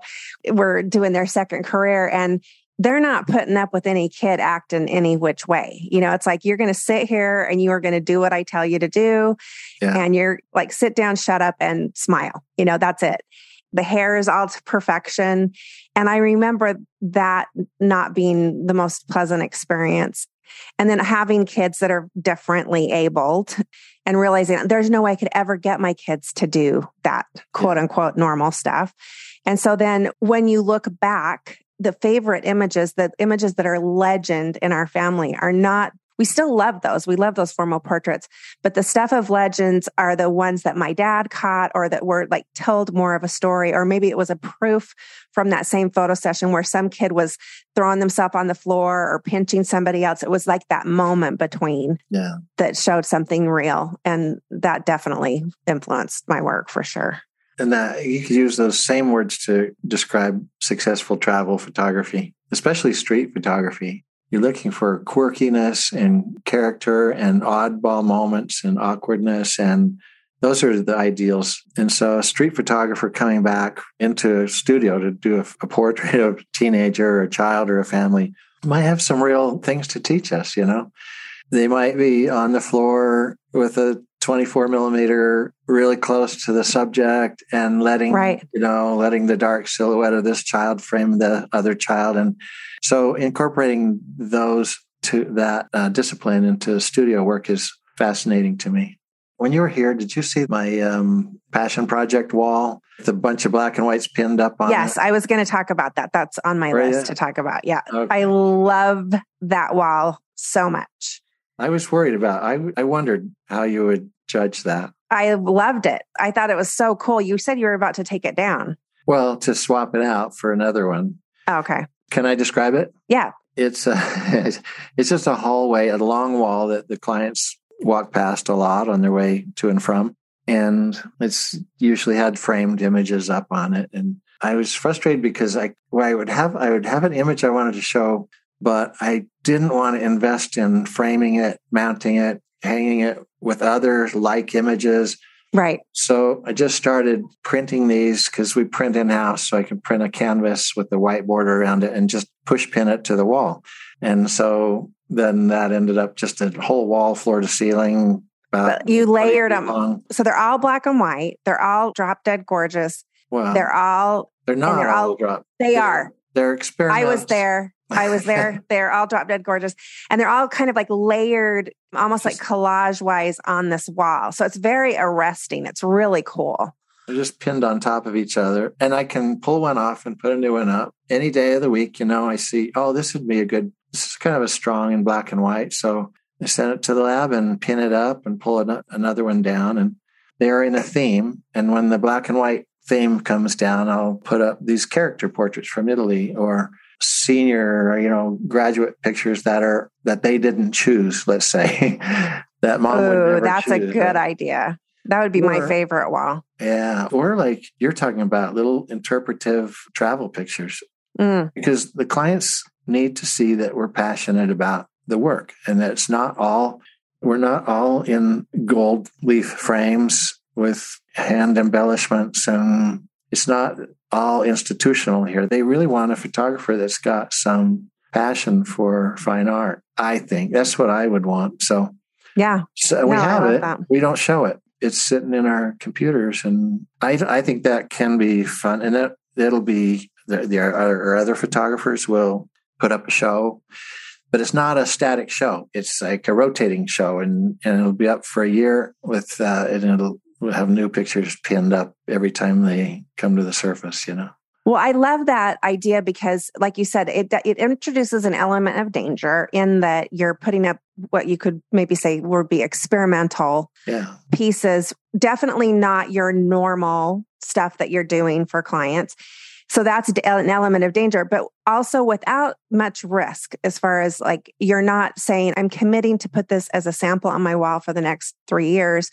were doing their second career. And they're not putting up with any kid acting any which way. You know, it's like you're going to sit here and you are going to do what I tell you to do. Yeah. And you're like, sit down, shut up, and smile. You know, that's it. The hair is all to perfection. And I remember that not being the most pleasant experience. And then having kids that are differently abled and realizing there's no way I could ever get my kids to do that quote unquote normal stuff. And so then when you look back the favorite images, the images that are legend in our family are not we still love those. We love those formal portraits, but the stuff of legends are the ones that my dad caught or that were like told more of a story, or maybe it was a proof from that same photo session where some kid was throwing themselves on the floor or pinching somebody else. It was like that moment between yeah. that showed something real. And that definitely influenced my work for sure. And that you could use those same words to describe successful travel photography, especially street photography. You're looking for quirkiness and character and oddball moments and awkwardness and those are the ideals. And so a street photographer coming back into a studio to do a, a portrait of a teenager or a child or a family might have some real things to teach us, you know. They might be on the floor with a 24 millimeter really close to the subject and letting right. you know letting the dark silhouette of this child frame the other child and so incorporating those to that uh, discipline into studio work is fascinating to me when you were here did you see my um, passion project wall with a bunch of black and whites pinned up on yes it? i was going to talk about that that's on my list to talk about yeah okay. i love that wall so much I was worried about. I I wondered how you would judge that. I loved it. I thought it was so cool. You said you were about to take it down. Well, to swap it out for another one. Oh, okay. Can I describe it? Yeah. It's a, it's just a hallway, a long wall that the clients walk past a lot on their way to and from. And it's usually had framed images up on it. And I was frustrated because I, well, I would have, I would have an image I wanted to show, but I didn't want to invest in framing it, mounting it, hanging it with other like images. Right. So I just started printing these because we print in house. So I can print a canvas with the white border around it and just push pin it to the wall. And so then that ended up just a whole wall, floor to ceiling. you layered them. Long. So they're all black and white. They're all drop dead gorgeous. Well, they're all. They're not they're all, all drop. They they're, are. They're experiments. I was there. I was there. they're all drop dead gorgeous. And they're all kind of like layered, almost like collage wise on this wall. So it's very arresting. It's really cool. They're just pinned on top of each other. And I can pull one off and put a new one up any day of the week. You know, I see, oh, this would be a good, this is kind of a strong in black and white. So I send it to the lab and pin it up and pull another one down. And they're in a theme. And when the black and white theme comes down, I'll put up these character portraits from Italy or senior, you know, graduate pictures that are that they didn't choose. Let's say that mom Ooh, would never That's choose. a good idea. That would be or, my favorite wall. Yeah, or like you're talking about little interpretive travel pictures, mm. because the clients need to see that we're passionate about the work and that it's not all we're not all in gold leaf frames with hand embellishments and it's not all institutional here. They really want a photographer that's got some passion for fine art. I think that's what I would want. So, yeah, so we no, have it. That. We don't show it. It's sitting in our computers, and I I think that can be fun, and that it'll be the, the our other photographers will put up a show but it's not a static show. It's like a rotating show, and, and it'll be up for a year with, uh, and it'll have new pictures pinned up every time they come to the surface, you know. Well, I love that idea because, like you said, it it introduces an element of danger in that you're putting up what you could maybe say would be experimental yeah. pieces. Definitely not your normal stuff that you're doing for clients. So that's an element of danger, but also without much risk as far as like you're not saying, I'm committing to put this as a sample on my wall for the next three years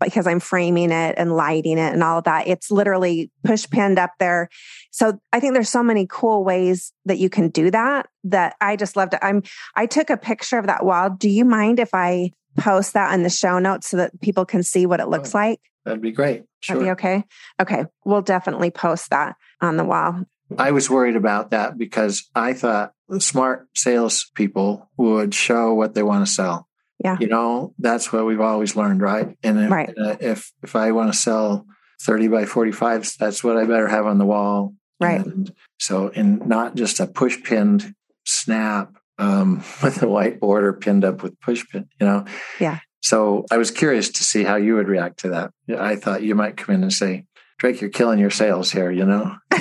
because I'm framing it and lighting it and all of that. It's literally push pinned up there. So I think there's so many cool ways that you can do that that I just loved it. I'm, I took a picture of that wall. Do you mind if I post that in the show notes so that people can see what it looks oh, like? That'd be great. Sure. That'd be okay. Okay. We'll definitely post that on the wall. I was worried about that because I thought smart salespeople would show what they want to sell. Yeah. You know, that's what we've always learned, right? And if, right. Uh, if, if I want to sell 30 by 45s, that's what I better have on the wall. Right. And so, and not just a push pinned snap um, with a white border pinned up with push pin, you know? Yeah. So I was curious to see how you would react to that. I thought you might come in and say, Drake, you're killing your sales here, you know?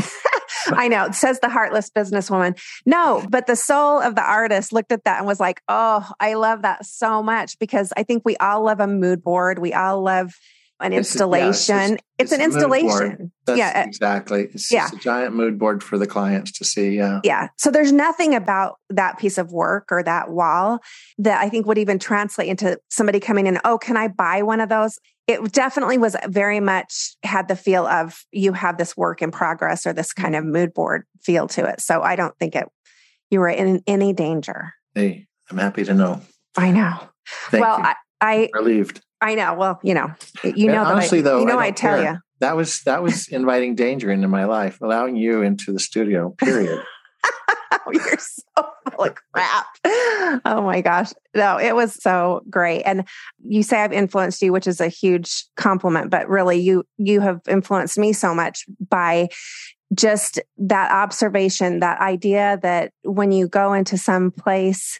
I know, says the heartless businesswoman. No, but the soul of the artist looked at that and was like, oh, I love that so much because I think we all love a mood board. We all love an installation. It's, yeah, it's, it's, it's an installation. yeah, exactly. It's yeah. a giant mood board for the clients to see. Yeah. Yeah. So there's nothing about that piece of work or that wall that I think would even translate into somebody coming in, oh, can I buy one of those? It definitely was very much had the feel of you have this work in progress or this kind of mood board feel to it. So I don't think it you were in any danger. Hey, I'm happy to know. I know. Thank well, you. I, I relieved. I know. Well, you know, you know. honestly, I, though, you know, I, I tell care. you that was that was inviting danger into my life, allowing you into the studio. Period. You're so full of crap. Oh my gosh. No, it was so great. And you say I've influenced you, which is a huge compliment, but really you you have influenced me so much by just that observation, that idea that when you go into some place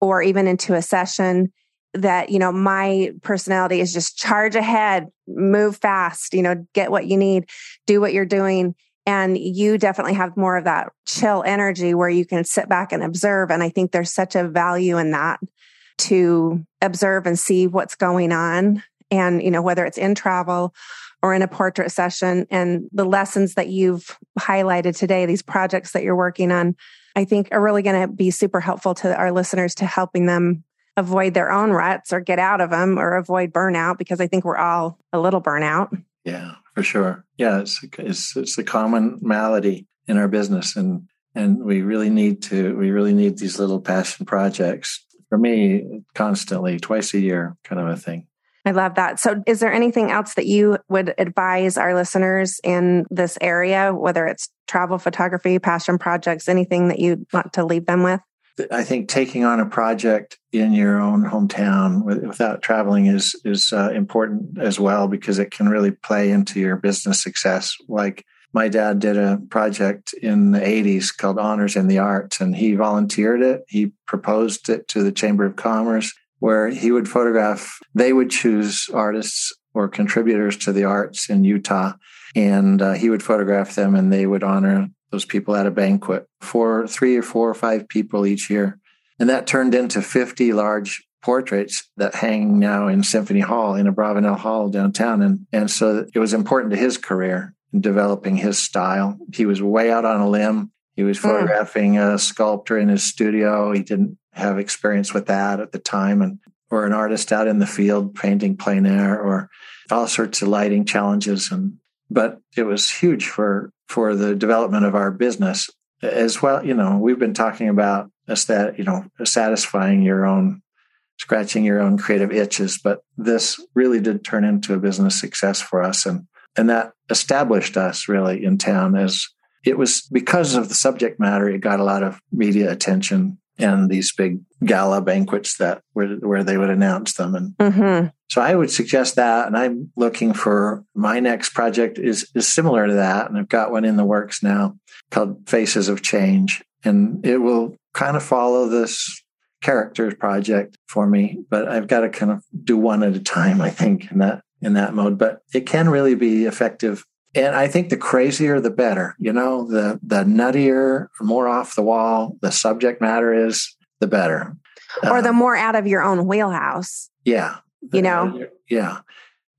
or even into a session, that you know my personality is just charge ahead move fast you know get what you need do what you're doing and you definitely have more of that chill energy where you can sit back and observe. And i think there's such a value in that to observe and see what's going on and you know whether it's in travel or in a portrait session. And the lessons that you've highlighted today these projects that you're working on i think are really going to be super helpful to our listeners to helping them avoid their own ruts or get out of them or avoid burnout because I think we're all a little burnout. Yeah, for sure. Yeah, it's it's it's a common malady in our business and and we really need to we really need these little passion projects for me constantly twice a year kind of a thing. I love that. So, is there anything else that you would advise our listeners in this area, whether it's travel photography, passion projects, anything that you want to leave them with? I think taking on a project in your own hometown without traveling is is uh, important as well because it can really play into your business success. Like my dad did a project in the 80s called Honors in the Arts, and he volunteered it. He proposed it to the Chamber of Commerce, where he would photograph. They would choose artists or contributors to the arts in Utah, and uh, he would photograph them, and they would honor those people at a banquet for three or four or five people each year. And that turned into 50 large portraits that hang now in Symphony Hall in a Abravanel Hall downtown. And, and so it was important to his career in developing his style. He was way out on a limb. He was hmm. photographing mm. a sculptor in his studio. He didn't have experience with that at the time. And or an artist out in the field painting plein air or all sorts of lighting challenges and but it was huge for for the development of our business as well. You know, we've been talking about that, you know, satisfying your own, scratching your own creative itches, but this really did turn into a business success for us. And, and that established us really in town as it was because of the subject matter. It got a lot of media attention and these big gala banquets that where, where they would announce them. And mm-hmm. so I would suggest that. And I'm looking for my next project is, is similar to that. And I've got one in the works now called Faces of Change. And it will kind of follow this characters project for me, but I've got to kind of do one at a time, I think, in that in that mode. But it can really be effective and I think the crazier the better. You know, the the nuttier, more off the wall the subject matter is, the better. Or the uh, more out of your own wheelhouse. Yeah. You know. Yeah.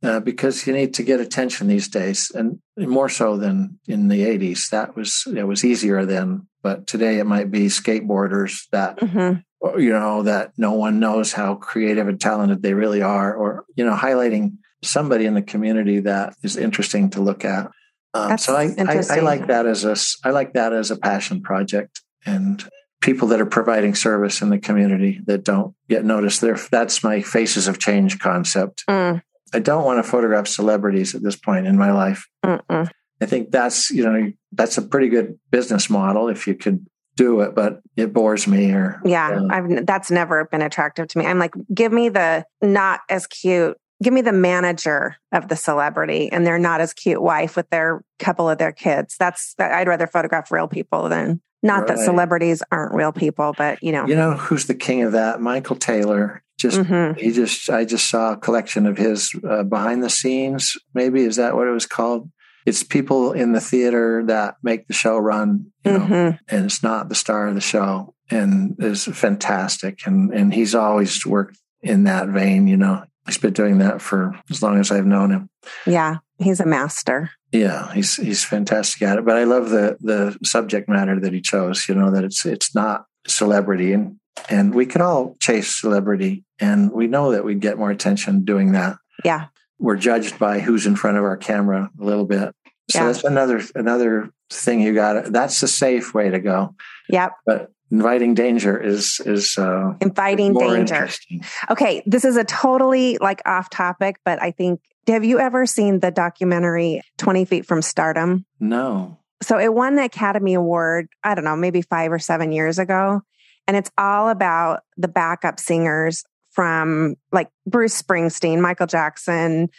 Uh, because you need to get attention these days, and more so than in the '80s. That was it was easier then, but today it might be skateboarders that mm-hmm. you know that no one knows how creative and talented they really are, or you know highlighting somebody in the community that is interesting to look at. Um, so I, I, I, like that as a I like that as a passion project and people that are providing service in the community that don't get noticed. There, that's my faces of change concept. Mm. I don't want to photograph celebrities at this point in my life. Mm-mm. I think that's you know that's a pretty good business model if you could do it, but it bores me. Or yeah, uh, I've that's never been attractive to me. I'm like, give me the not as cute give me the manager of the celebrity and their not as cute wife with their couple of their kids. That's I'd rather photograph real people than not right. that celebrities aren't real people, but you know. You know who's the king of that? Michael Taylor. Just mm-hmm. he just I just saw a collection of his uh, behind the scenes. Maybe is that what it was called? It's people in the theater that make the show run, you know, mm-hmm. and it's not the star of the show, and is fantastic. And and he's always worked in that vein, you know. He's been doing that for as long as I've known him. Yeah, he's a master. Yeah, he's he's fantastic at it. But I love the the subject matter that he chose. You know that it's it's not celebrity, and and we can all chase celebrity, and we know that we'd get more attention doing that. Yeah, we're judged by who's in front of our camera a little bit. So yeah. that's another another thing you got. That's the safe way to go. Yep. But inviting danger is is uh, inviting danger. okay this is a totally like off topic but i think have you ever seen the documentary 20 feet from stardom? No. So it won the academy award i don't know maybe five or seven years ago and it's all about the backup singers from like bruce springsteen michael jackson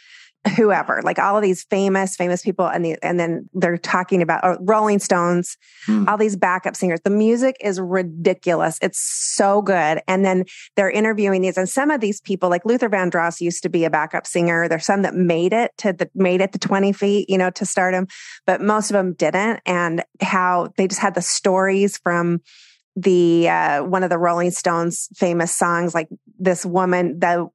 whoever, like all of these famous, famous people, and the and then they're talking about oh, Rolling Stones, mm. all these backup singers. The music is ridiculous. It's so good. And then they're interviewing these, and some of these people, like Luther Vandross, used to be a backup singer. There's some that made it to the made it to 20 feet, you know, to stardom, but most of them didn't. And how they just had the stories from the uh, one of the Rolling Stones famous songs, like this woman, the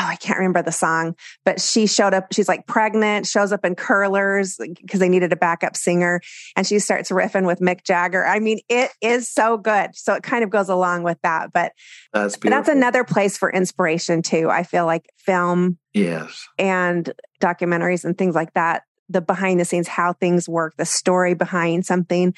oh, I can't remember the song, but she showed up. She's like pregnant, shows up in curlers because they needed a backup singer. And she starts riffing with Mick Jagger. I mean, it is so good. So it kind of goes along with that. But that's, that's another place for inspiration too. I feel like film yes. and documentaries and things like that, the behind the scenes, how things work, the story behind something.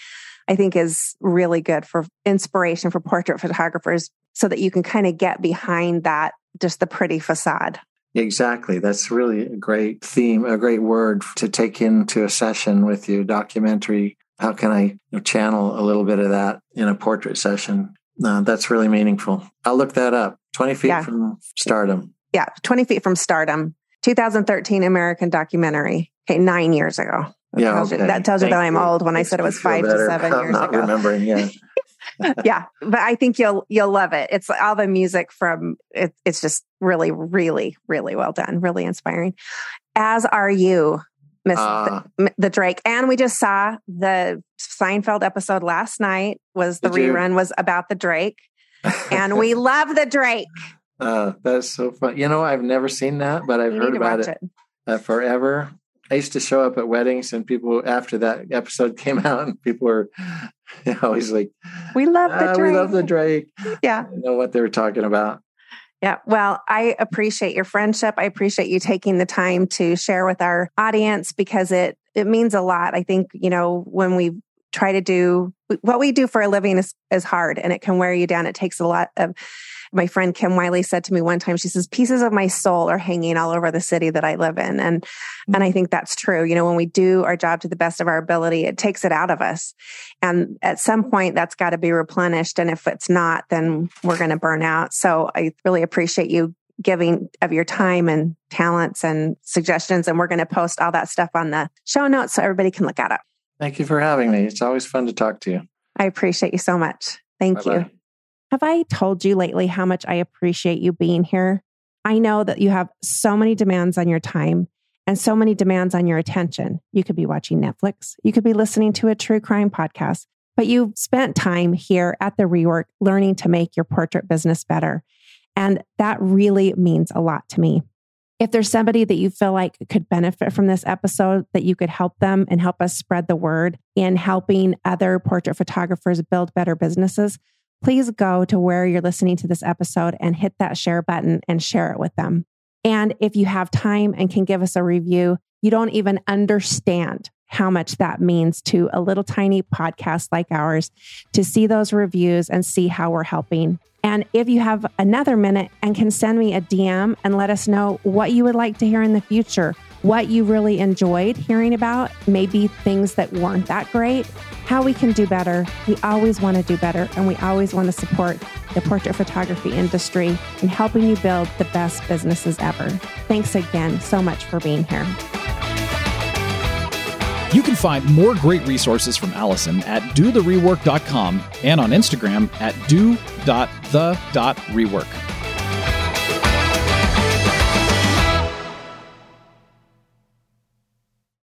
I think is really good for inspiration for portrait photographers so that you can kind of get behind that just the pretty facade. Exactly. That's really a great theme, a great word to take into a session with you, documentary. How can I you know, channel a little bit of that in a portrait session? Uh, that's really meaningful. I'll look that up. 20 feet yeah. from stardom. Yeah, 20 feet from stardom. 2013 American documentary. Okay, nine years ago. That yeah, tells okay. you, that tells Thank you that I'm old when I said it was five to 7 I'm years not ago. remembering, yeah. yeah, but I think you'll you'll love it. It's all the music from it, it's just really really really well done, really inspiring. As are you, Miss uh, the, the, Drake, and we just saw the Seinfeld episode last night. Was the rerun you? was about the Drake, and we love the Drake. Uh, that's so fun. You know, I've never seen that, but I've you heard about it, it. Uh, forever. I used to show up at weddings and people after that episode came out and people were always like, We love the ah, Drake. We love the Drake. Yeah. I know what they were talking about. Yeah. Well, I appreciate your friendship. I appreciate you taking the time to share with our audience because it it means a lot. I think, you know, when we try to do what we do for a living is, is hard and it can wear you down. It takes a lot of my friend Kim Wiley said to me one time, she says, pieces of my soul are hanging all over the city that I live in. And, mm-hmm. and I think that's true. You know, when we do our job to the best of our ability, it takes it out of us. And at some point that's got to be replenished. And if it's not, then we're going to burn out. So I really appreciate you giving of your time and talents and suggestions. And we're going to post all that stuff on the show notes so everybody can look at it. Thank you for having me. It's always fun to talk to you. I appreciate you so much. Thank Bye-bye. you. Have I told you lately how much I appreciate you being here? I know that you have so many demands on your time, and so many demands on your attention. You could be watching Netflix, you could be listening to a true crime podcast, but you've spent time here at the rework learning to make your portrait business better. And that really means a lot to me. If there's somebody that you feel like could benefit from this episode, that you could help them and help us spread the word in helping other portrait photographers build better businesses, please go to where you're listening to this episode and hit that share button and share it with them. And if you have time and can give us a review, you don't even understand how much that means to a little tiny podcast like ours to see those reviews and see how we're helping. And if you have another minute and can send me a DM and let us know what you would like to hear in the future, what you really enjoyed hearing about, maybe things that weren't that great, how we can do better. We always want to do better and we always want to support the portrait photography industry in helping you build the best businesses ever. Thanks again so much for being here. You can find more great resources from Allison at dotherework.com and on Instagram at do.the.rework.